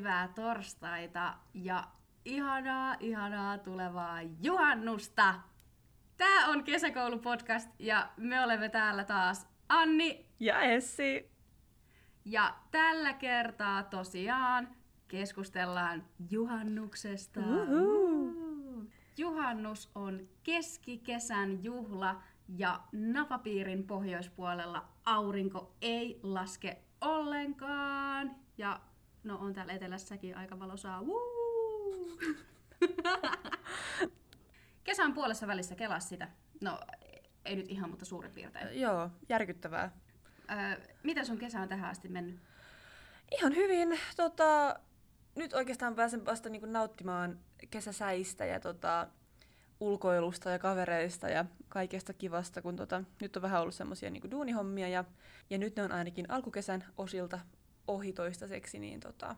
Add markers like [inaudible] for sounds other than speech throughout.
hyvää torstaita ja ihanaa, ihanaa tulevaa juhannusta! Tää on kesäkoulupodcast ja me olemme täällä taas Anni Ja Essi. ja tällä kertaa tosiaan keskustellaan juhannuksesta. Uhu. Juhannus on keskikesän juhla ja napapiirin pohjoispuolella aurinko ei laske ollenkaan. Ja no on täällä etelässäkin aika valosaa. Woo! [laughs] Kesän puolessa välissä kelas sitä. No ei nyt ihan, mutta suurin piirtein. Joo, järkyttävää. Öö, miten sun kesä on tähän asti mennyt? Ihan hyvin. Tota, nyt oikeastaan pääsen vasta niinku nauttimaan kesäsäistä ja tota, ulkoilusta ja kavereista ja kaikesta kivasta, kun tota, nyt on vähän ollut semmoisia niinku duunihommia ja, ja nyt ne on ainakin alkukesän osilta ohi toistaiseksi, niin, tota,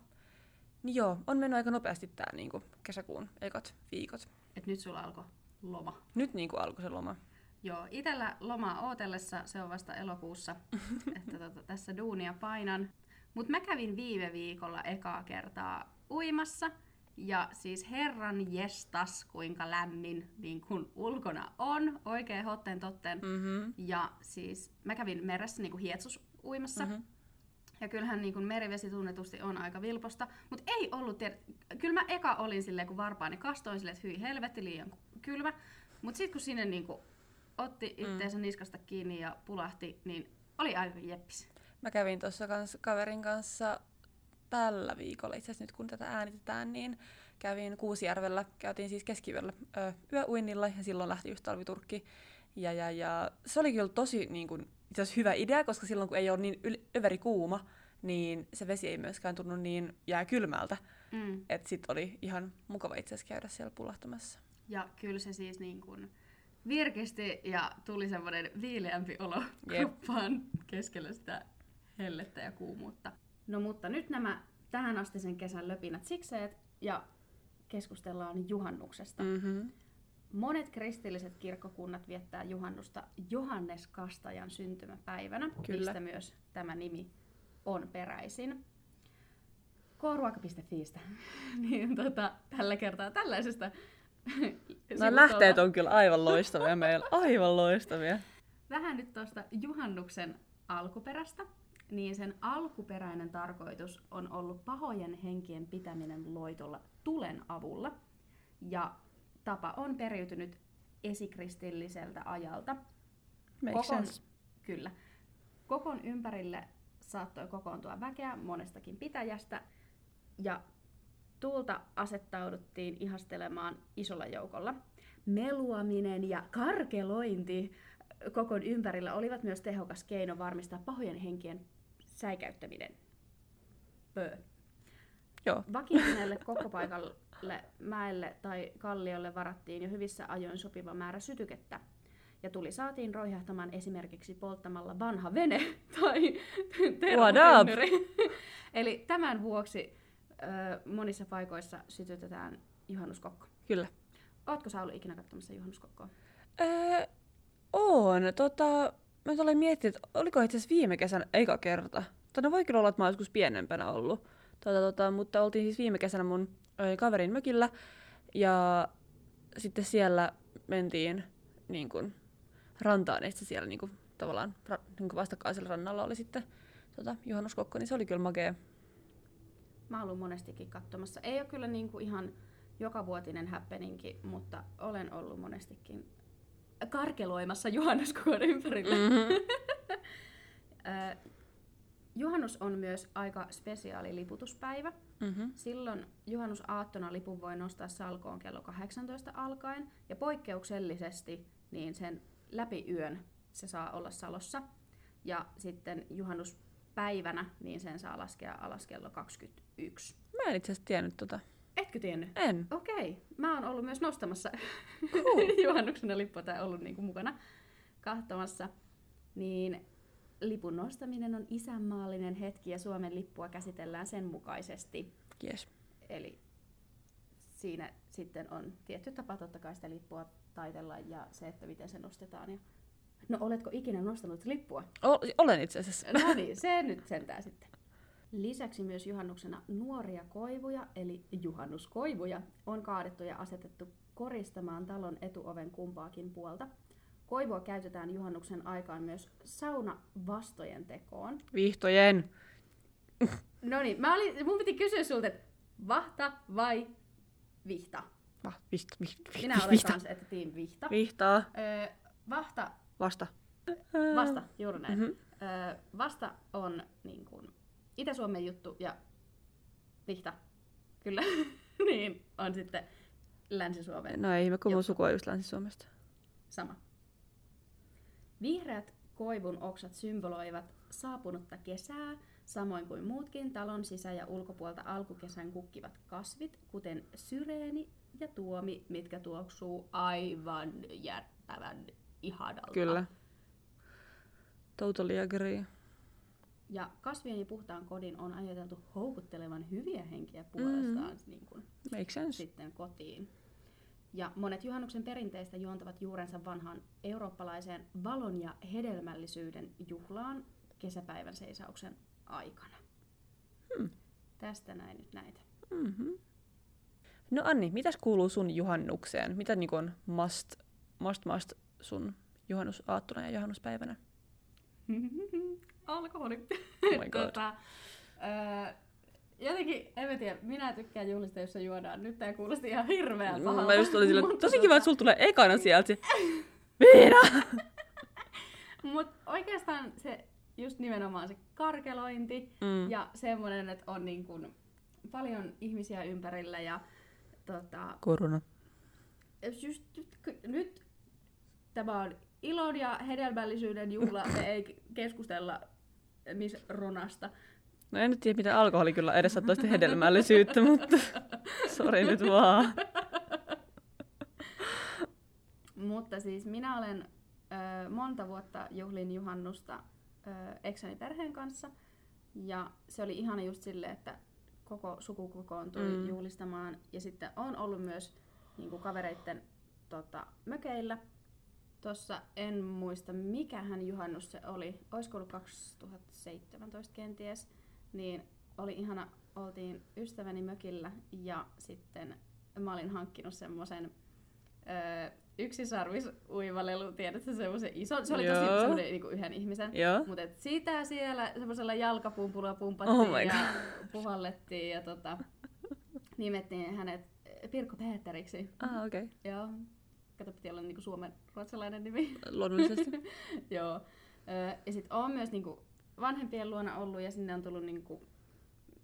niin joo, on mennyt aika nopeasti tää niinku kesäkuun ekat viikot. Et nyt sulla alkoi loma. Nyt niinku alkoi se loma. Joo, itellä lomaa ootellessa, se on vasta elokuussa, [laughs] että tota, tässä duunia painan. Mutta mä kävin viime viikolla ekaa kertaa uimassa, ja siis herran jestas, kuinka lämmin niin kun ulkona on, oikein hotten totten. Mm-hmm. Ja siis mä kävin meressä niin kuin hietsus uimassa, Mhm. Ja kyllähän niin kun merivesi tunnetusti on aika vilposta, mutta ei ollut, tiedä, kyllä mä eka olin silleen, kun varpaani kastoin silleen, että hyi helvetti liian kylmä, mutta sitten kun sinne niin kun otti itteensä mm. niskasta kiinni ja pulahti, niin oli aika jeppis. Mä kävin tuossa kans kaverin kanssa tällä viikolla, itse asiassa nyt kun tätä äänitetään, niin kävin Kuusijärvellä, käytiin siis keskiyöllä ö, yöuinnilla ja silloin lähti just talviturkki. Ja, ja, ja se oli kyllä tosi niin kun, itse asiassa hyvä idea, koska silloin kun ei ole niin yl- överi kuuma, niin se vesi ei myöskään tunnu niin jää kylmältä. Mm. Että sit oli ihan mukava itse asiassa käydä siellä pulahtamassa. Ja kyllä se siis niin kun virkisti ja tuli semmoinen viileämpi olo kroppaan keskellä sitä hellettä ja kuumuutta. No mutta nyt nämä tähän asti sen kesän löpinät sikseet ja keskustellaan juhannuksesta. Mm. Mm-hmm. Monet kristilliset kirkkokunnat viettää juhannusta Johannes Kastajan syntymäpäivänä, Kyllä. mistä myös tämä nimi on peräisin. Kruoka.fiistä. [laughs] niin tota, tällä kertaa tällaisesta Nämä sivustolta. lähteet on kyllä aivan loistavia meillä, aivan loistavia. Vähän nyt tuosta juhannuksen alkuperästä, niin sen alkuperäinen tarkoitus on ollut pahojen henkien pitäminen loitolla tulen avulla. Ja tapa on periytynyt esikristilliseltä ajalta. Makes Kokon- sense. Kyllä. Kokon ympärille saattoi kokoontua väkeä monestakin pitäjästä, ja tuulta asettauduttiin ihastelemaan isolla joukolla. Meluaminen ja karkelointi kokon ympärillä olivat myös tehokas keino varmistaa pahojen henkien säikäyttäminen. Pö. Joo. Vakiintuneelle kokkopaikalle, mäelle tai kalliolle varattiin jo hyvissä ajoin sopiva määrä sytykettä. Ja tuli saatiin roihahtamaan esimerkiksi polttamalla vanha vene [laughs] tai termotynnyri. [laughs] Eli tämän vuoksi ö, monissa paikoissa sytytetään juhannuskokko. Kyllä. Ootko sä ollut ikinä katsomassa juhannuskokkoa? Öö, on. Tota, mä olen miettinyt, että oliko itse asiassa viime kesänä eka kerta. Tota, voi kyllä olla, että mä oon joskus pienempänä ollut. Tota, tota, mutta oltiin siis viime kesänä mun kaverin mökillä. Ja sitten siellä mentiin niin kuin, rantaan, ja sitten siellä niin kuin, tavallaan ra, niin kuin vastakkaisella rannalla oli sitten tota, juhannuskokko, niin se oli kyllä makea. Mä oon ollut monestikin katsomassa. Ei ole kyllä niinku ihan jokavuotinen happeningi, mutta olen ollut monestikin karkeloimassa juhannuskokon ympärille. Mm-hmm. [laughs] Juhannus on myös aika spesiaali liputuspäivä. Mm-hmm. Silloin juhannusaattona lipun voi nostaa salkoon kello 18 alkaen ja poikkeuksellisesti niin sen läpi yön se saa olla salossa. Ja sitten juhannuspäivänä niin sen saa laskea alas kello 21. Mä en itse asiassa tiennyt tota. Etkö tiennyt? En. Okei, mä oon ollut myös nostamassa Cool. [laughs] juhannuksena lippua tai ollut niinku mukana katsomassa. Niin lipun nostaminen on isänmaallinen hetki ja Suomen lippua käsitellään sen mukaisesti. Yes. Eli siinä sitten on tietty tapa totta kai sitä lippua taitella ja se, että miten se nostetaan. Ja... No oletko ikinä nostanut lippua? O- olen itse asiassa. No [laughs] niin, se nyt sentään sitten. Lisäksi myös juhannuksena nuoria koivuja, eli juhannuskoivuja, on kaadettu ja asetettu koristamaan talon etuoven kumpaakin puolta. Koivua käytetään juhannuksen aikaan myös saunavastojen tekoon. Vihtojen. No niin, mä olin, mun piti kysyä sulta, että vahta vai vihta? Va, vihta, vihta, vihta, Minä olen vihta. kanssa, että tiim vihta. Vihtaa. Öö, vahta, Vasta. vasta, juuri näin. Mhm. Öö, vasta on niin kuin Itä-Suomen juttu ja vihta, kyllä, [laughs] niin on sitten Länsi-Suomen No ei ihme, kun mun suku on just Länsi-Suomesta. sama. Vihreät koivun oksat symboloivat saapunutta kesää, samoin kuin muutkin talon sisä- ja ulkopuolta alkukesän kukkivat kasvit, kuten syreeni ja tuomi, mitkä tuoksuu aivan järttävän ihanalta. Kyllä. Totally agree. Ja kasvien ja puhtaan kodin on ajateltu houkuttelevan hyviä henkiä puolestaan mm. niin kuin, Make sense. sitten kotiin. Ja monet juhannuksen perinteistä juontavat juurensa vanhaan eurooppalaiseen valon ja hedelmällisyyden juhlaan kesäpäivän seisauksen aikana. Hmm. Tästä näin nyt näitä. Mm-hmm. No Anni, mitäs kuuluu sun juhannukseen? Mitä niin on must, must, must sun juhannusaattona ja juhannuspäivänä? [laughs] Alkoholi. Oh my [laughs] god. tota, öö, jotenkin, en mä tiedä, minä tykkään juhlista, jossa juodaan. Nyt tää kuulosti ihan hirveän pahalta. Mä just olin silleen, Mutta tosi kiva, että sulla tulee ekana sieltä se [laughs] viina. Mut oikeastaan se just nimenomaan se karkelointi Mm. ja semmoinen, että on niin kun paljon ihmisiä ympärillä ja tota, Korona. just nyt, nyt tämä on ilon ja hedelmällisyyden juhla, me ei keskustella Miss Ronasta. No en nyt tiedä, mitä alkoholi kyllä edesauttoi sitä hedelmällisyyttä, mutta sori nyt vaan. Mutta siis minä olen ö, monta vuotta juhlin juhannusta ö, eksäni perheen kanssa. Ja se oli ihana just silleen, että koko suku kokoontui Mm. mm. juhlistamaan. Ja sitten on ollut myös niin kuin kavereitten tota, mökeillä. Tuossa en muista, mikähän juhannus se oli. Olisiko ollut 2017 kenties. Niin oli ihana, oltiin ystäväni mökillä ja sitten mä olin hankkinut semmoisen öö, yksisarvisuivalelu, tiedätkö, semmoisen iso, se oli tosi Joo. semmoinen niinku yhden ihmisen. Joo. Mutta sitä siellä semmoisella jalkapumpulla pumpattiin Oh ja puhallettiin ja tota, nimettiin hänet Pirkko Peteriksi. Ah, okei. Okay. Joo. Kato, piti olla niinku suomen ruotsalainen nimi. Luonnollisesti. [laughs] Joo. Öö, ja sitten on myös niinku vanhempien luona ollut ja sinne on tullut niinku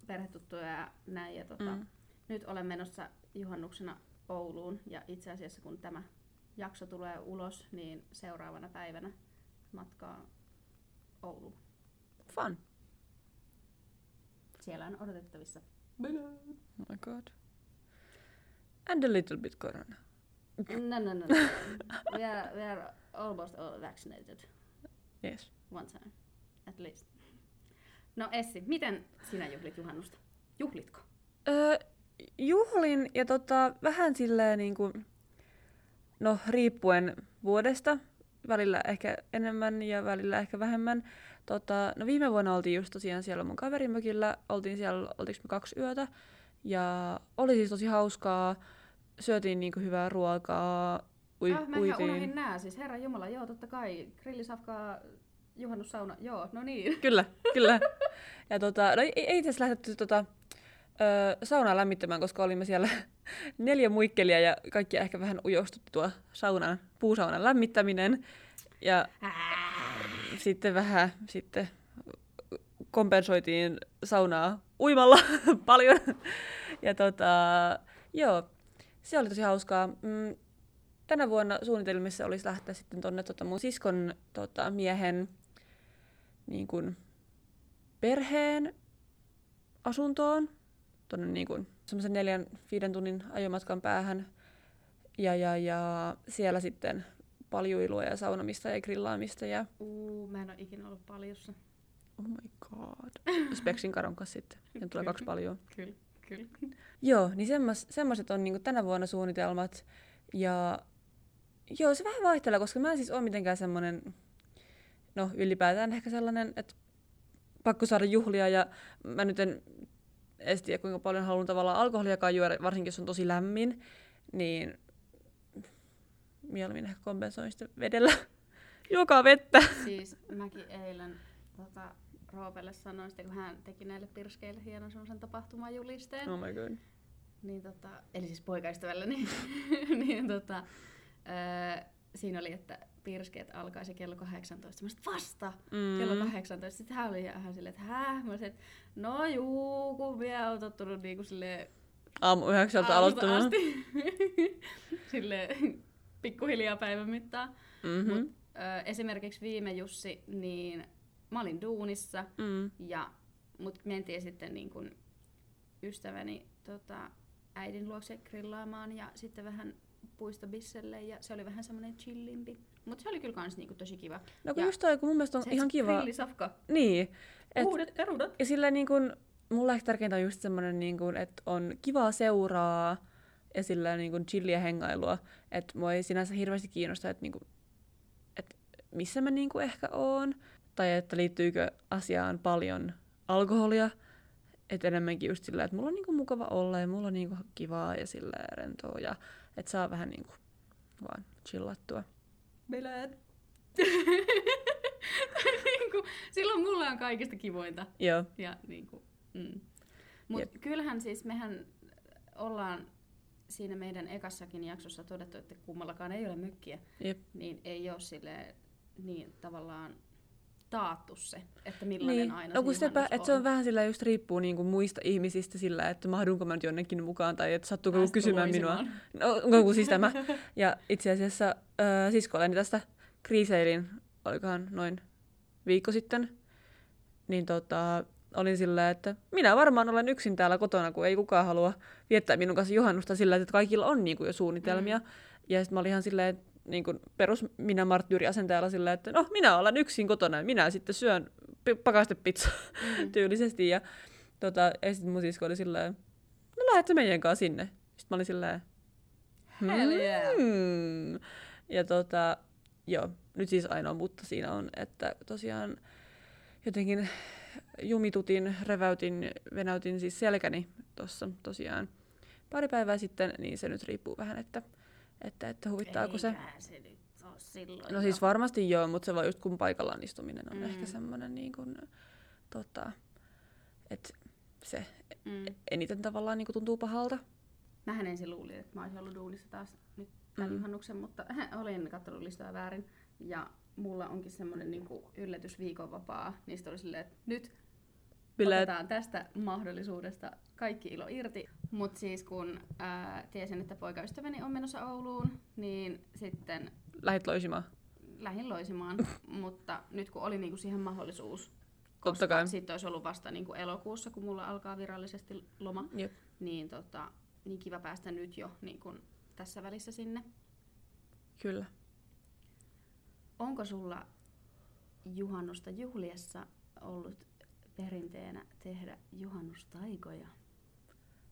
perhetuttuja ja näin. Ja tota, mm. nyt olen menossa juhannuksena Ouluun ja itse asiassa kun tämä jakso tulee ulos, niin seuraavana päivänä matkaa Ouluun. Fun. Siellä on odotettavissa. Oh my god. And a little bit corona. No, no, no, no. [laughs] we, are, we are almost all vaccinated Yes. one time, at least. No Essi, miten sinä juhlit juhannusta? Juhlitko? Öö, juhlin ja tota, vähän silleen niin kuin, no riippuen vuodesta, välillä ehkä enemmän ja välillä ehkä vähemmän. Tota, no viime vuonna oltiin just tosiaan siellä mun kaverimökillä, oltiin siellä, oltiinko me kaksi yötä, ja oli siis tosi hauskaa, syötiin niinku hyvää ruokaa, ui, ah, mä ihan unohdin nää, siis herra Jumala, joo totta kai, grillisafkaa, juhannussauna, joo, no niin. Kyllä, kyllä. [laughs] Ja tota, no ei, ei itse asiassa lähdetty tota, ö, saunaa lämmittämään, koska olimme siellä [laughs] neljä muikkelia ja kaikki ehkä vähän ujostutti tuo saunan, puusaunan lämmittäminen. Ja sitten vähän sitten kompensoitiin saunaa uimalla [laughs] paljon. Ja tota, joo, se oli tosi hauskaa. Mm, tänä vuonna suunnitelmissa olisi lähteä sitten tonne tota mun siskon tota, miehen niin kuin, perheen asuntoon, tuonne niin kuin, semmoisen neljän, viiden tunnin ajomatkan päähän. Ja, ja, ja siellä sitten paljuilua ja saunamista ja grillaamista ja Uu, mä en ole ikinä ollut paljossa. oh my god. Speksin karon kanssa sitten. Ja tulee kaksi paljon. Kyllä, kyllä. Joo, niin semmos, semmoiset on niinku tänä vuonna suunnitelmat. Ja joo, se vähän vaihtelee, koska mä en siis ole mitenkään semmoinen, no ylipäätään ehkä sellainen, että pakko saada juhlia ja mä nyt en edes tiedä kuinka paljon haluan tavallaan alkoholiakaan juoda, varsinkin jos on tosi lämmin, niin mieluummin ehkä kompensoin sitten vedellä. [laughs] Juokaa vettä. Siis mäkin eilen tota, Roopelle sanoin, sitten, kun hän teki näille pirskeille hienon semmoisen tapahtumajulisteen. Oh my god. Niin tota, eli siis poikaystävällä, niin, [laughs] niin tota, öö, siinä oli, että pirskeet alkaisi kello 18. Mä sanoin, vasta mm. kello 18. Sitten hän oli ihan silleen, että häh? Mä sanoin, että no juu, kun vielä on tottunut niin kuin silleen Aamu yhdeksältä aloittamaan. asti. [laughs] silleen pikkuhiljaa päivän mittaan. Mm-hmm. Mut, ö, esimerkiksi viime Jussi, niin mä olin duunissa Mm. ja mut mentiin sitten niin kun ystäväni tota, äidin luokse grillaamaan ja sitten vähän puistobisselle ja se oli vähän semmoinen chillimpi. Mutta se oli kyllä kans niinku tosi kiva. No kun Ja just toi, kun mun mielestä on ihan kiva. Grillisafka. Niin. Et, Uudet perudat. ja sillä niin kun, mulle ehkä tärkeintä on just semmoinen, niin kun, että on kivaa seuraa ja sillä niin kun chilliä hengailua. Että mua ei sinänsä hirveästi kiinnosta, että niin kun, et missä mä niin kun ehkä oon. Tai että liittyykö asiaan paljon alkoholia. Että enemmänkin just sillä, että mulla on niinku mukava olla ja mulla on niinku kivaa ja sillä rentoa. Ja että saa vähän niinku vaan chillattua. Bileet. [laughs] niinku, silloin mulla on kaikista kivointa. Joo. Ja niinku, mm. Mut Jep. kyllähän siis mehän ollaan siinä meidän ekassakin jaksossa todettu, että kummallakaan ei ole mökkiä, Jep. niin ei ole sille niin tavallaan taattu se, että millainen Niin. aina No kun se sepä, että se on vähän sillä just riippuu niinku muista ihmisistä sillä, että mahdunko mä nyt jonnekin mukaan tai että sattuuko joku kysymään minua. No, no kun siis tämä. [laughs] Ja itse asiassa äh, siskolleni tästä kriiseilin, olikohan noin viikko sitten, niin tota, olin sillä, että minä varmaan olen yksin täällä kotona, kun ei kukaan halua viettää minun kanssa juhannusta sillä, että kaikilla on niinku jo suunnitelmia. Mm. Ja sitten mä olin ihan silleen, että niin kuin perus minä marttyyriasenteella sillä, että no minä olen yksin kotona ja minä sitten syön pi- pakastepizza Mm. [laughs] tyylisesti. Ja, tota, ja sitten mun sisko oli silleen, no lähdette meidän kanssa sinne. Sitten mä olin silleen, Hell yeah. Hmm. Ja tota, joo, nyt siis ainoa mutta siinä on, että tosiaan jotenkin jumitutin, reväytin, venäytin siis selkäni tuossa tosiaan pari päivää sitten, niin se nyt riippuu vähän, että, että, että huvittaako se. Se nyt ole silloin No siis varmasti joo, mutta se vaan just kun paikallaan istuminen on Mm. ehkä semmoinen niin kuin, tota, että se Mm. eniten tavallaan niin kuin tuntuu pahalta. Mähän ensin luulin, että mä olisin ollut duunissa taas nyt tämän Mm. juhannuksen, mutta [laughs] olin katsonut listoja väärin. Ja mulla onkin semmoinen niin yllätys viikonvapaa. Niistä oli silleen, että nyt Bileet. otetaan tästä mahdollisuudesta kaikki ilo irti. Mutta siis kun ää, tiesin, että poikaystäväni on menossa Ouluun, niin sitten Lähit loisimaan. lähdin loisimaan. [laughs] mutta nyt kun oli niinku siihen mahdollisuus, koska sitten olisi ollut vasta niinku elokuussa, kun mulla alkaa virallisesti loma, Jep. niin, tota, niin kiva päästä nyt jo niin kun tässä välissä sinne. Kyllä. Onko sulla juhannusta juhliessa ollut perinteenä tehdä juhannustaikoja?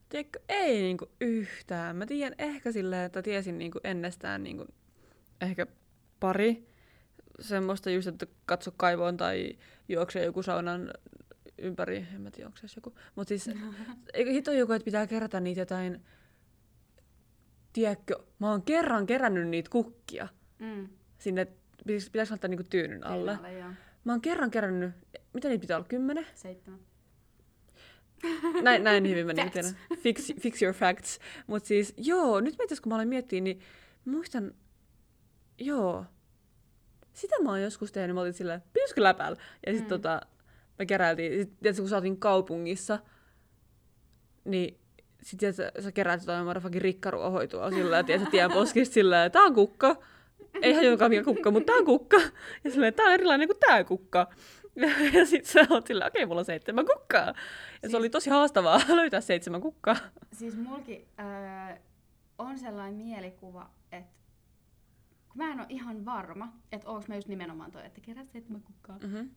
Tiedätkö, ei niinku yhtään. Mä tiedän ehkä silleen, että tiesin niinku ennestään niinku ehkä pari semmoista just, että katso kaivoon tai juokse joku saunan ympäri, en mä tiedä, onko se joku. Mutta siis, [laughs] eikö hito joku, että pitää kerätä niitä jotain, tiedätkö, mä oon kerran kerännyt niitä kukkia Mm. sinne, pitäis- pitäisi laittaa niinku tyynyn alle. Alle, joo. Mä oon kerran kerännyt, mitä niitä pitää olla, kymmenen? Seitsemän. Näin, näin hyvin mä niin tiedän. Fix, fix your facts. Mutta siis, joo, nyt mietis, kun mä aloin miettiä, niin muistan, joo, sitä mä oon joskus tehnyt, mä olin silleen, pitäisikö läpällä? Ja sitten Mm. tota, me keräiltiin, sit, tiedätkö, kun saatiin kaupungissa, niin sit tiedätkö, sä keräät jotain motherfucking rikkaruohoitua sillä, että tiedätkö, tien poskista sillä, että tää on kukka. Ei hajuakaan mikä kukka, mutta tää on kukka. Ja silleen, tää on erilainen kuin tää kukka. Ja, [laughs] ja sit sä oot silleen, okei, mulla on seitsemän kukkaa. Ja Siis- se oli tosi haastavaa [laughs] löytää seitsemän kukkaa. Siis mulki äh, on sellainen mielikuva, että mä en ole ihan varma, että onko mä just nimenomaan toi, että kerät seitsemän kukkaa, Mm-hmm.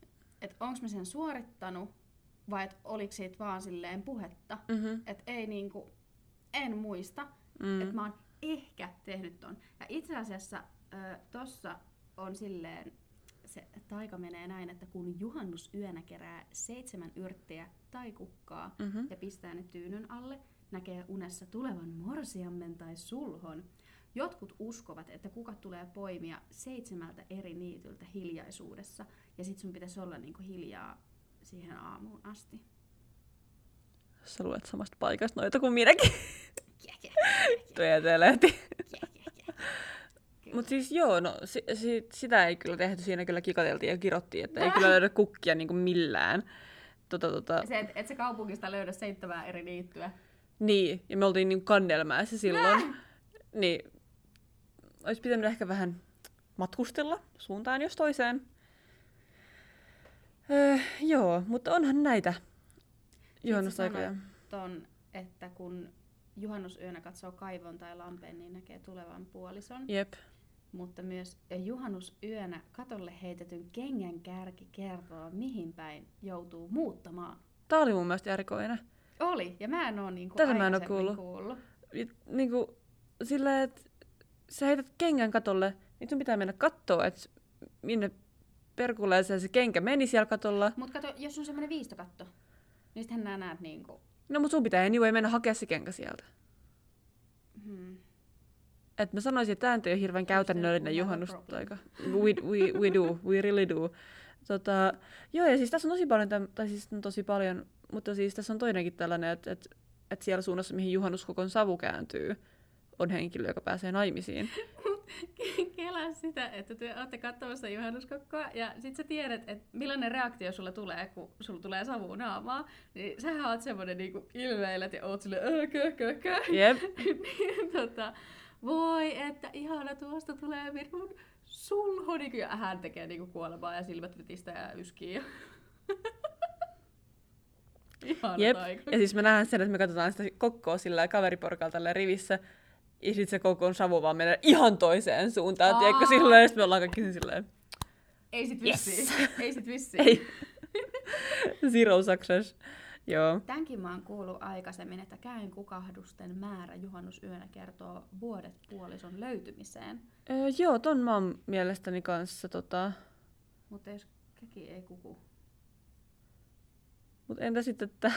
että onko mä sen suorittanut vai että oliko siitä vaan silleen puhetta. Mm-hmm. Että ei niinku, en muista, mm. Mm. että mä oon ehkä tehnyt ton. Ja itse asiassa äh, tossa on silleen se taika menee näin, että kun juhannusyönä kerää seitsemän yrttiä tai kukkaa Mhm. ja pistää ne tyynyn alle, näkee unessa tulevan morsiammen tai sulhon. Jotkut uskovat, että kukat tulee poimia seitsemältä eri niityltä hiljaisuudessa, ja sit sun pitäisi olla niinku hiljaa siihen aamuun asti. Sä luet samasta paikasta noita kuin minäkin. Tuetelehti. kää, kää, kää. Kyllä. Mutta siis joo, no si- si- sitä ei kyllä tehty, siinä kyllä kikateltiin ja kirottiin, että ei kyllä löydä kukkia niinku millään. Tota, tota, Se, että et se kaupungista löydä seitsemää eri niittyä. niin, ja me oltiin niinku Kannelmäessä silloin. Niin, olisi pitänyt ehkä vähän matkustella suuntaan jos toiseen. Öö, joo, mutta onhan näitä juhannustaikoja. sanoit ton, että kun juhannusyönä katsoo kaivon tai lampeen, niin näkee tulevan puolison. Jep. Mutta myös juhannusyönä katolle heitetyn kengän kärki kertoo, mihin päin joutuu muuttamaan. Tää oli mun mielestä erikoinen. Oli, ja mä en oo niinku Tätä mä en aikaisemmin kuullut. kuullut. Niinku, silleen, että sä heität kengän katolle, niin sun pitää mennä kattoo, että minne perkuleeseen se kenkä meni siellä katolla. Mut kato, jos on semmonen viistokatto, niin sittenhän nää näet niinku... No mut sun pitää anyway mennä hakea se kenkä sieltä. Hmm. Et mä sanoisin, että tämä ole hirveän käytännöllinen juhannustaika. We, we, we do, we really do. Tota, joo, ja siis tässä on tosi paljon, täm, tai siis on tosi paljon, mutta siis tässä on toinenkin tällainen, että et, et siellä suunnassa, mihin juhannuskokon savu kääntyy, on henkilö, joka pääsee naimisiin. [laughs] Kelaa sitä, että te olette katsomassa juhannuskokkoa ja sit sä tiedät, että millainen reaktio sulla tulee, kun sulla tulee savu naamaa. Niin sähän oot semmonen niinku ilmeilet ja oot silleen, kö, kö, kö. Jep, [laughs] niin, tota, voi, että ihana tuosta tulee minun sulhoni. Ja hän tekee niinku kuolemaa ja silmät vetistää ja yskii. Ja... [laughs] ihana jep. taika. Ja siis me nähdään sen, että me katsotaan sitä kokkoa sillä kaveriporukalla tällä rivissä, ja sitten se kokon savu vaan menee ihan toiseen suuntaan, Aa. tiedätkö, silleen, ja sit me ollaan kaikki silleen, Ei sit Yes. vissiin. Ei sit vissiin. ei, [laughs] zero success. Joo. Tämänkin mä oon kuullut aikaisemmin, että käyn kukahdusten määrä juhannusyönä kertoo vuodet puolison löytymiseen. Öö, joo, ton mä oon mielestäni kanssa tota... Mutta jos käki ei kuku. Mut entä sitten, että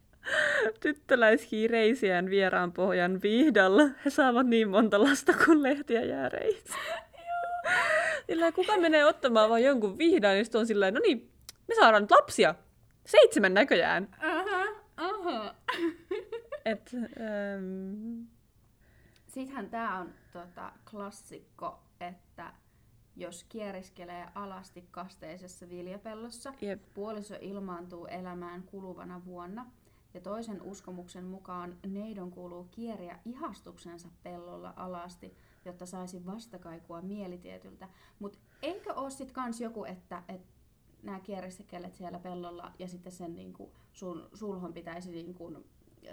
[laughs] tyttöläiskii reisiään vieraan pohjan vihdalla. He saavat niin monta lasta kuin lehtiä jää. [laughs] Sillä kuka menee ottamaan vaan jonkun vihdan, niin on silleen, no niin, me saadaan nyt lapsia. Seitsemän näköjään. Aha, aha. [laughs] Et, ähm, Sittenhän tää on tota, klassikko, että jos kieriskelee alasti kasteisessa viljapellossa, jep. puoliso ilmaantuu elämään kuluvana vuonna. Ja toisen uskomuksen mukaan neidon kuuluu kieriä ihastuksensa pellolla alasti, jotta saisi vastakaikua mielitietyltä. Mutta eikö ole sitten kans joku, että, että nämä kieriskelet siellä pellolla ja sitten sen niinku, sun sulhon pitäisi niinku,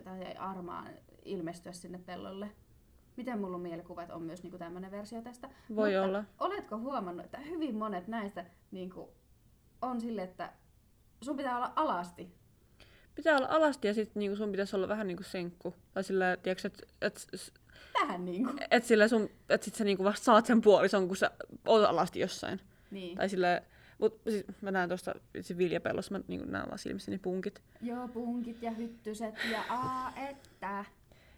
tai armaan ilmestyä sinne pellolle? Miten mulla on mielikuva, että on myös niinku tämmöinen versio tästä? Voi Mutta olla. Oletko huomannut, että hyvin monet näistä niinku, on sille, että sun pitää olla alasti. Pitää olla alasti ja sitten niinku sun pitäisi olla vähän niinku senkku. Tai sillä, tiedätkö, että et, Vähän niinku. et sillä sun, et sit sä niinku vasta saat sen puolison, kun sä oot alasti jossain. Niin. Tai sillä, mut siis mä näen tuosta viljapellossa, mä niinku näen vaan silmissäni punkit. Joo, punkit ja hyttyset ja aa, että.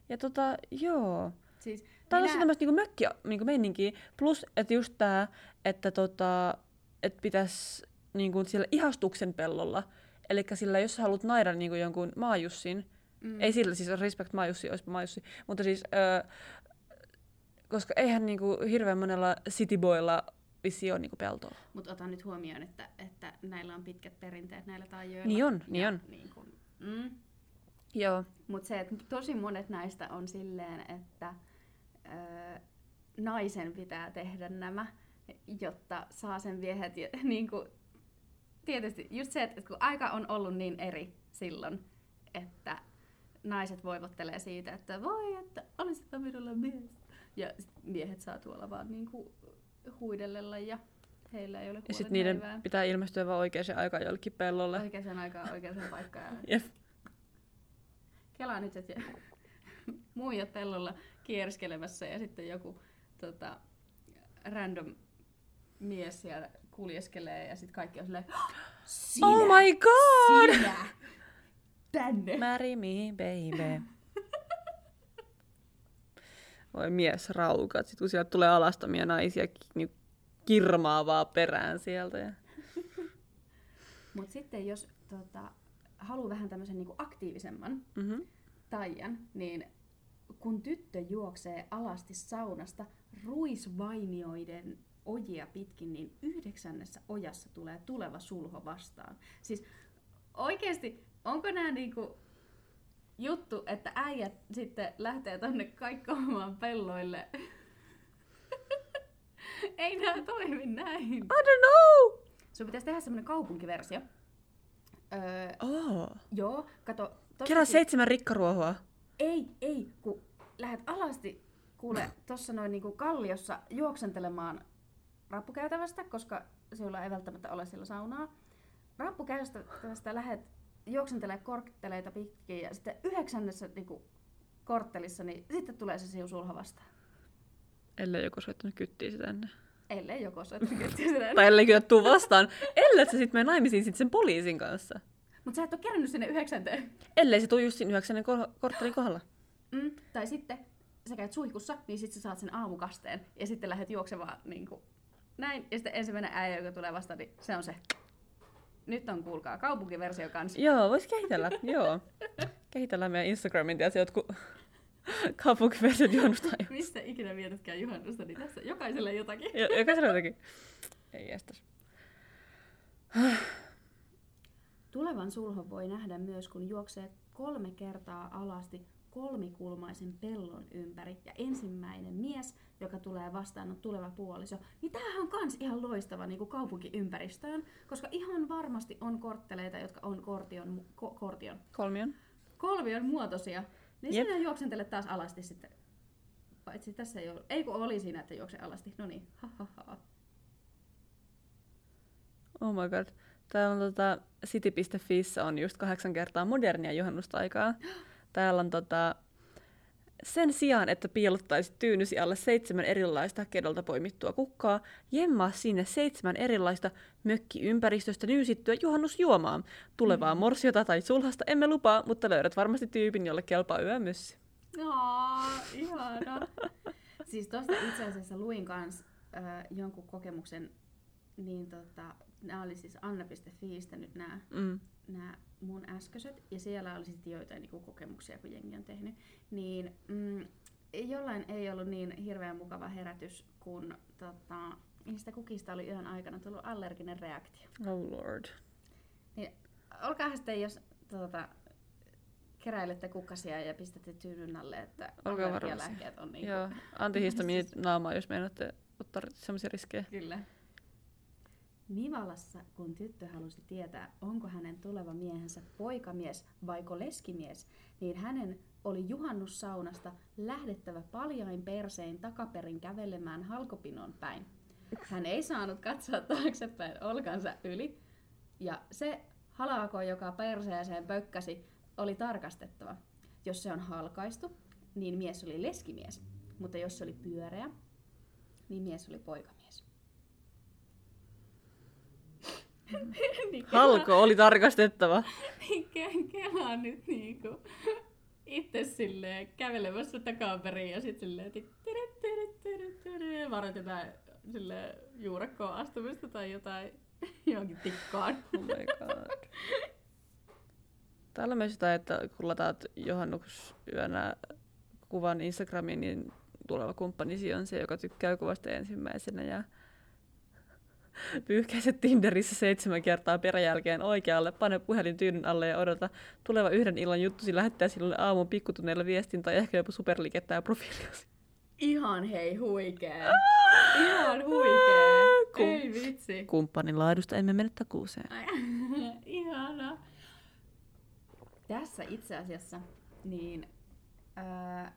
Ja tota, joo. Siis Tää on minä- tosi tämmöistä niinku mökki niinku meininkiä. Plus, että just tää, että tota, et pitäis niinku siellä ihastuksen pellolla. Eli sillä, jos sä haluat naida niinku jonkun maajussin, Mm. ei sillä siis respect maajussi, olisi maajussi, mutta siis, öö, koska eihän niinku hirveän monella cityboylla vissi ole niinku peltoa. Mutta ota nyt huomioon, että, että näillä on pitkät perinteet näillä taajoilla. Niin on, niin on. Niin kun, mm. Joo. Mutta se, että tosi monet näistä on silleen, että ö, naisen pitää tehdä nämä, jotta saa sen viehet. [laughs] Niin kuin, tietysti just se, että kun aika on ollut niin eri silloin, että naiset voivottelee siitä, että voi, että olisitpa minulla mies. Ja miehet saa tuolla vaan niin kuin huidellella ja heillä ei ole Ja sitten niiden kuolinpäivää. pitää ilmestyä vaan oikeaan aikaan jollekin pellolle. Oikeaan aikaan oikeaan paikkaan. [laughs] Jep. Kelaa nyt, että [laughs] muijat pellolla kierskelemässä ja sitten joku tota, random mies siellä kuljeskelee ja sitten kaikki on silleen, sinä, Oh my god! sinä, tänne. Marry me, baby. [laughs] Voi mies raukat. Sitten kun sieltä tulee alastomia naisia, ki- niin kirmaa vaan perään sieltä. Ja... [laughs] Mutta sitten jos tota, haluaa vähän tämmöisen niinku aktiivisemman Mm-hmm. taian, niin kun tyttö juoksee alasti saunasta ruisvainioiden ojia pitkin, niin yhdeksännessä ojassa tulee tuleva sulho vastaan. Siis oikeesti, onko nämä niinku juttu, että äijät sitten lähtee tonne kaikkoamaan pelloille? [laughs] Ei nämä toimi näin. I don't know! Sun pitäisi tehdä semmonen kaupunkiversio. Öö, Oh. joo, kato. Tossakin- seitsemän rikkaruohoa. Ei, ei, kun lähdet alasti, kuule, tuossa noin niinku kalliossa juoksentelemaan rappukäytävästä, koska sinulla ei välttämättä ole siellä saunaa. Rappukäytävästä lähdet juoksentelemaan kortteleita pitkin ja sitten yhdeksännessä niinku korttelissa, niin sitten tulee se siu sulha vastaan. Ellei joku soittanut kyttiä sitä ennen. Ellei joko soittaa [laughs] sitä. Tai ellei kyllä tuu vastaan. Ellei se sitten mene naimisiin sit sen poliisin kanssa. Mutta sä et ole kerännyt sinne yhdeksänteen. Ellei se tuu just siinä yhdeksännen ko- korttelin kohdalla. Mm, tai sitten sä käyt suihkussa, niin sitten sä saat sen aamukasteen ja sitten lähdet juoksemaan niin kuin näin. Ja sitten ensimmäinen äijä, joka tulee vastaan, niin se on se. Nyt on, kuulkaa, kaupunkiversio kanssa. Joo, vois kehitellä, joo. Kehitellään meidän Instagramin ja jotkut kaupunkiversiot juonnusta. [laughs] Mistä ikinä vietätkään juhannusta, niin tässä jokaiselle jotakin. Jo- Jokaisella jotakin. Ei estäs. Tulevan sulhon voi nähdä myös, kun juoksee kolme kertaa alasti kolmikulmaisen pellon ympäri. Ja ensimmäinen mies, joka tulee vastaan, on tuleva puoliso. Niin tämähän on kans ihan loistava niin kuin kaupunkiympäristöön, koska ihan varmasti on kortteleita, jotka on kortion, ko, kortion, Kolmion. kolmion muotoisia. Niin Jep. sinä juoksentelet taas alasti sitten. Paitsi tässä ei ole. Ei kun oli siinä, että juokse alasti. No niin, ha, ha, ha. Oh my god. Täällä on tota, city.fissä on just kahdeksan kertaa modernia juhannustaikaa. [gasps] Täällä on tota, sen sijaan, että piilottaisit tyynysi alle seitsemän erilaista kedolta poimittua kukkaa, jemmaa sinne seitsemän erilaista mökkiympäristöstä nyysittyä juhannusjuomaa. Tulevaa Mm. morsiota tai sulhasta emme lupaa, mutta löydät varmasti tyypin, jolle kelpaa yömyssy. Aa, ihana. [laughs] siis tosta itse asiassa luin kans äh, jonkun kokemuksen, niin tota, nämä oli siis Anna.fiistä nyt nämä Mm. Nämä mun äskeiset, ja siellä oli sitten joitain niinku kokemuksia, kun jengi on tehnyt, niin mm, jollain ei ollut niin hirveän mukava herätys, kun tota, niistä kukista oli yön aikana tullut allerginen reaktio. Oh lord. Niin, olkaa sitten, jos tota, keräilette kukkasia ja pistätte tyynyn alle, että allergialääkkeet on niin Joo, antihistamiinit [laughs] naamaa, jos meinaatte ottaa semmoisia riskejä. Kyllä. Nivalassa, kun tyttö halusi tietää, onko hänen tuleva miehensä poikamies vaiko leskimies, niin hänen oli juhannussaunasta lähdettävä paljain persein takaperin kävelemään halkopinon päin. Hän ei saanut katsoa taaksepäin olkansa yli, ja se halako, joka perseeseen pökkäsi, oli tarkastettava. Jos se on halkaistu, niin mies oli leskimies, mutta jos se oli pyöreä, niin mies oli poikamies. [laughs] niin Kela- Halko oli tarkastettava. [laughs] Niin ke- Kela nyt niinku itse silleen kävelemässä takaperin ja sitten silleen varoitetaan silleen juurakkoon astumista tai jotain [laughs] johonkin tikkaan. Oh my god. Täällä on myös jotain, että kun lataat juhannusyönä kuvan Instagramiin, niin tuleva kumppanisi on se, joka tykkää kuvasta ensimmäisenä ja pyyhkäiset Tinderissä seitsemän kertaa peräjälkeen oikealle, pane puhelin tyynyn alle ja odota tuleva yhden illan juttusi lähettää sinulle aamun pikkutunneilla viestin tai ehkä jopa superliikettä ja profiiliasi. Ihan hei huikee. Ihan huikee. Kun- Ei vitsi. Kumppanin laadusta emme mene takuuseen. [laughs] Ihana. Tässä itse asiassa niin ää,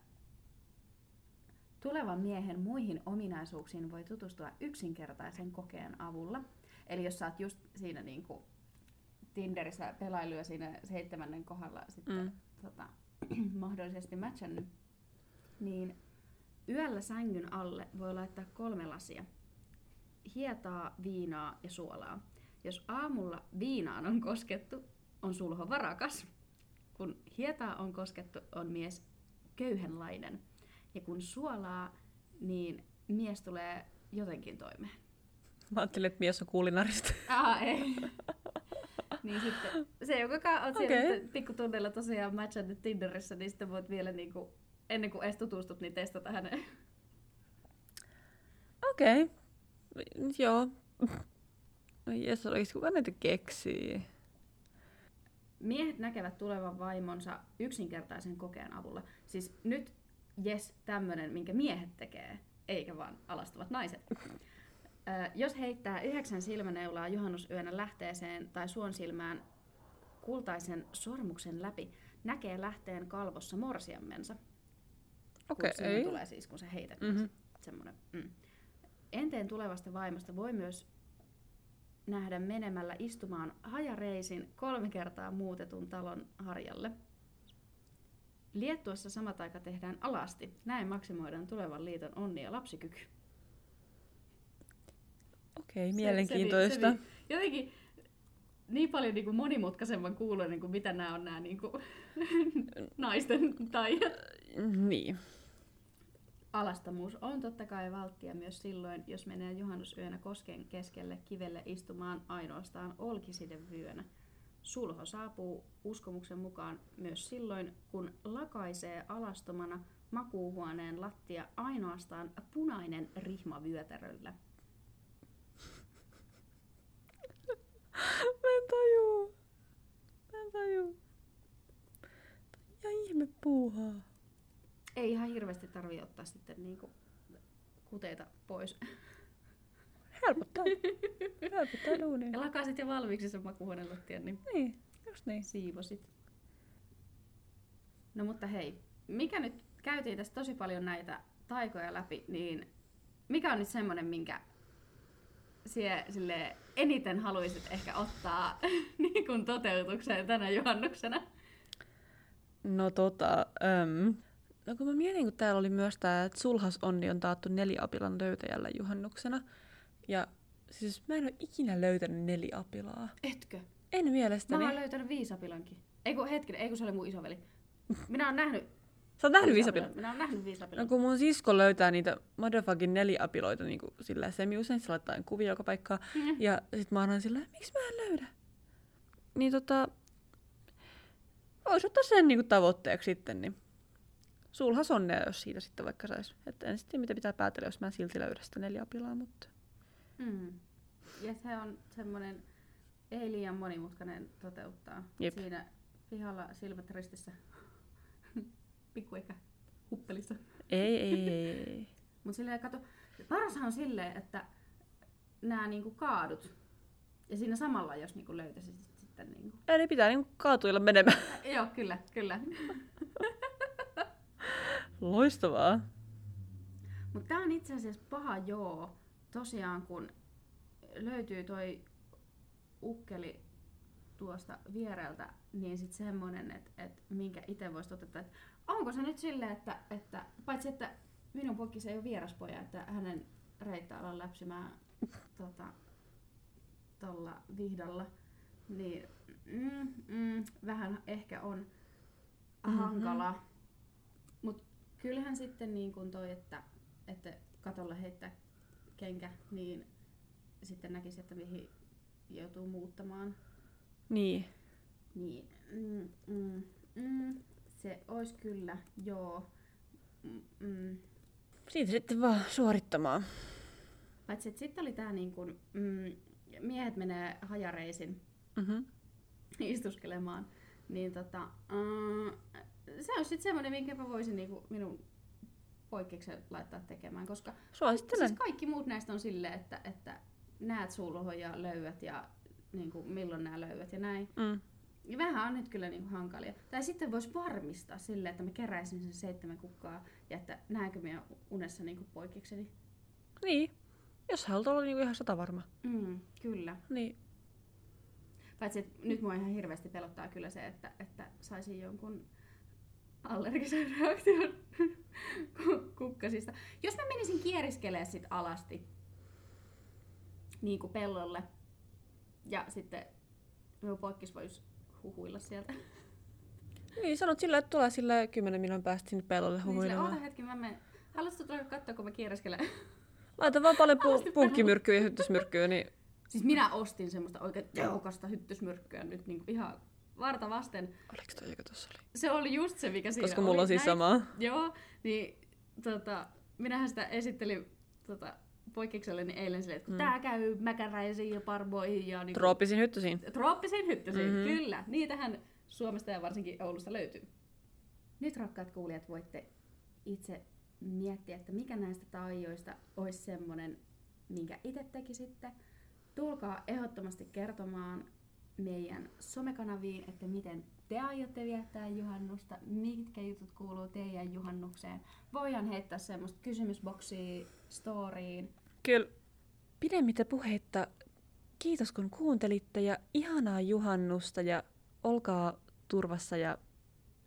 tulevan miehen muihin ominaisuuksiin voi tutustua yksinkertaisen kokeen avulla. Eli jos sä oot just siinä niin kuin Tinderissä pelailuja siinä seitsemännen kohdalla sitten Mm. mm. tota, [clears throat] mahdollisesti matchannut, niin yöllä sängyn alle voi laittaa kolme lasia. hietaa, viinaa ja suolaa. Jos aamulla viinaan on koskettu, on sulho varakas. Kun hietaa on koskettu, on mies köyhenlainen. Ja kun suolaa, niin mies tulee jotenkin toimeen. Mä ajattelin, että mies on kuulinarista. Ah, ei. niin sitten se, joka on siellä okay. pikkutunneilla tosiaan matchannut Tinderissä, niin sitten voit vielä niinku, ennen kuin edes tutustut, niin testata häneen. Okei. Okay. Joo. Jes, oikeesti kuka näitä keksii? Miehet näkevät tulevan vaimonsa yksinkertaisen kokeen avulla. Siis nyt, jes, tämmönen, minkä miehet tekee, eikä vaan alastavat naiset. Ö, jos heittää yhdeksän silmäneulaa juhannusyönä lähteeseen tai suon silmään kultaisen sormuksen läpi, näkee lähteen kalvossa morsiammensa. Okei. Siinä tulee siis, kun se heität, semmoinen. Mm. Enteen tulevasta vaimosta voi myös nähdä menemällä istumaan hajareisin kolme kertaa muutetun talon harjalle. Liettuassa sama taika tehdään alasti. Näin maksimoidaan tulevan liiton onni ja lapsikyky. Okei, Se- mielenkiintoista. Se, se, jotenkin niin paljon niin kuin monimutkaisemman kuuloinen kuin mitä nämä on nämä niin kuin, [laughs] naisten tai Niin. Alastamuus on totta kai valttia myös silloin, jos menee juhannusyönä kosken keskelle kivelle istumaan ainoastaan olkisidevyönä. Sulho saapuu uskomuksen mukaan myös silloin, kun lakaisee alastomana makuuhuoneen lattia ainoastaan punainen rihma vyötäröllä. Mä en tajuu. Mä en tajuu. Ja ihme puuhaa. Ei ihan hirveästi tarvi ottaa sitten niinku kuteita pois. Helpottaa. [laughs] Helpottaa duunia. Ja lakasit jo valmiiksi sen makuuhuoneen lattian, niin Niin, just niin. siivosit. No mutta hei, mikä nyt, käytiin tässä tosi paljon näitä taikoja läpi, niin mikä on nyt semmonen, minkä sie, sille eniten haluaisit ehkä ottaa [laughs] niin kuin toteutukseen tänä juhannuksena? No tota, äm, no kun mä mietin, kun täällä oli myös tää, että sulhas onni on taattu neliapilan löytäjällä juhannuksena. Ja siis mä en ole ikinä löytänyt neliapilaa. Etkö? En Mä mielestäni. oon löytänyt viisapilankin. Ei kun hetkinen, ei kun se oli mun isoveli. Minä oon nähnyt Sä oot nähnyt viisapilan? Minä oon nähnyt viisapilan. No kun mun sisko löytää niitä motherfucking neliapiloita niin kuin sillä semi-usein, se laittaa kuvia joka paikkaan. Mm. Ja sit mä annan sillä, miksi mä en löydä? Niin tota, vois ottaa sen niin kuin tavoitteeksi sitten, niin sulhas onnea, jos siitä sitten vaikka sais. Että en sitten mitä pitää päätellä, jos mä silti löydä sitä neliapilaa, mutta Mm. Ja se on semmoinen ei liian monimutkainen toteuttaa. Jep. Siinä pihalla silmät ristissä. [laughs] Pikku eikä huppelissa. ei, ei, ei, ei. [laughs] Mutta silleen kato, parashan on silleen, että nämä niinku kaadut. Ja siinä samalla, jos niinku löytäisit sitten niinku. Eli pitää niin kaatuilla menemään. [laughs] Joo, kyllä, kyllä. Loistavaa. Mutta tämä on itse asiassa paha joo. Tosiaan kun löytyy toi ukkeli tuosta viereltä, niin sitten semmonen, että et minkä itse voisi toteuttaa. Et onko se nyt silleen, että, että paitsi että minun poikki se ei ole vieraspoja, että hänen reittää olla läpsimään tota, vihdalla, niin mm, mm, vähän ehkä on Mhm. hankala. Mutta kyllähän sitten niin kuin toi, että, että katolla heittää kenkä, niin sitten näkisi, että mihin joutuu muuttamaan. Niin. Niin, mm, mm, mm, se olisi kyllä, joo. Mm, mm. Siitä sitten vaan suorittamaan. Paitsi että sitten oli tää niin kuin, mm, miehet menee hajareisin Mm-hmm. istuskelemaan, niin tota, mm, se on sitten semmoinen, minkä mä voisin niinku minun poikkeuksen laittaa tekemään, koska Suosittelen. siis kaikki muut näistä on silleen, että, että näet sulho ja löydät ja niin kuin, milloin nämä löydät ja näin. Mm. Ja vähän on nyt kyllä niin kuin hankalia. Tai sitten voisi varmistaa silleen, että mä keräisin sen seitsemän kukkaa ja että näenkö minä unessa niin kuin poikkeukseni. Niin. Jos haluat olla niinku ihan sata varma. Mm, kyllä. Niin. Paitsi että nyt mua ihan hirveästi pelottaa kyllä se, että, että saisin jonkun allergisen reaktion ku- kukkasista. Jos mä menisin kieriskelee sit alasti, niin kuin pellolle. Ja sitten minun poikkis voisi huhuilla sieltä. Niin, sanot sillä, että tulee sillä 10 minuutin päästä sinne pellolle Niin huhuilemaan. oota hetki, mä menen. Haluaisitko tulla katsoa, kun mä kierreskelen? Laita vaan paljon pu- punkkimyrkkyä ja hyttysmyrkkyä, niin Siis minä ostin semmoista oikein tehokasta hyttysmyrkkyä nyt niin ihan varta vasten. oliko toi joka tuossa oli? Se oli just se, mikä siinä Koska oli. mulla on siis samaa. Joo, niin tota, minähän sitä esittelin tota, poikkeukselleni eilen silleen, että kun Mm. tää käy mäkäräisiin ja parboihin ja niin Trooppisin hyttysiin. trooppisiin hyttysiin, Mhm. mm-hmm. kyllä. Niitähän Suomesta ja varsinkin Oulusta löytyy. Nyt rakkaat kuulijat voitte itse miettiä, että mikä näistä taijoista olisi semmonen, minkä itse tekisitte. Tulkaa ehdottomasti kertomaan meidän somekanaviin, että miten te aiotte viettää juhannusta, mitkä jutut kuuluu teidän juhannukseen. Voidaan heittää semmoista kysymysboksia storyin. Kyllä. Pidemmittä puheitta, kiitos kun kuuntelitte ja ihanaa juhannusta ja olkaa turvassa ja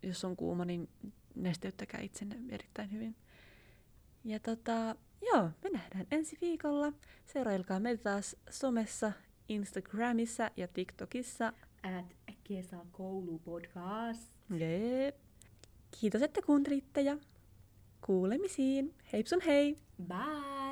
jos on kuuma, niin nesteyttäkää itsenne erittäin hyvin. Ja tota, joo, me nähdään ensi viikolla. Seurailkaa meitä taas somessa, Instagramissa ja TikTokissa. At kesäkoulupodcast. Jep. Kiitos, että kuuntelitte ja kuulemisiin. Heipsun hei! Bye!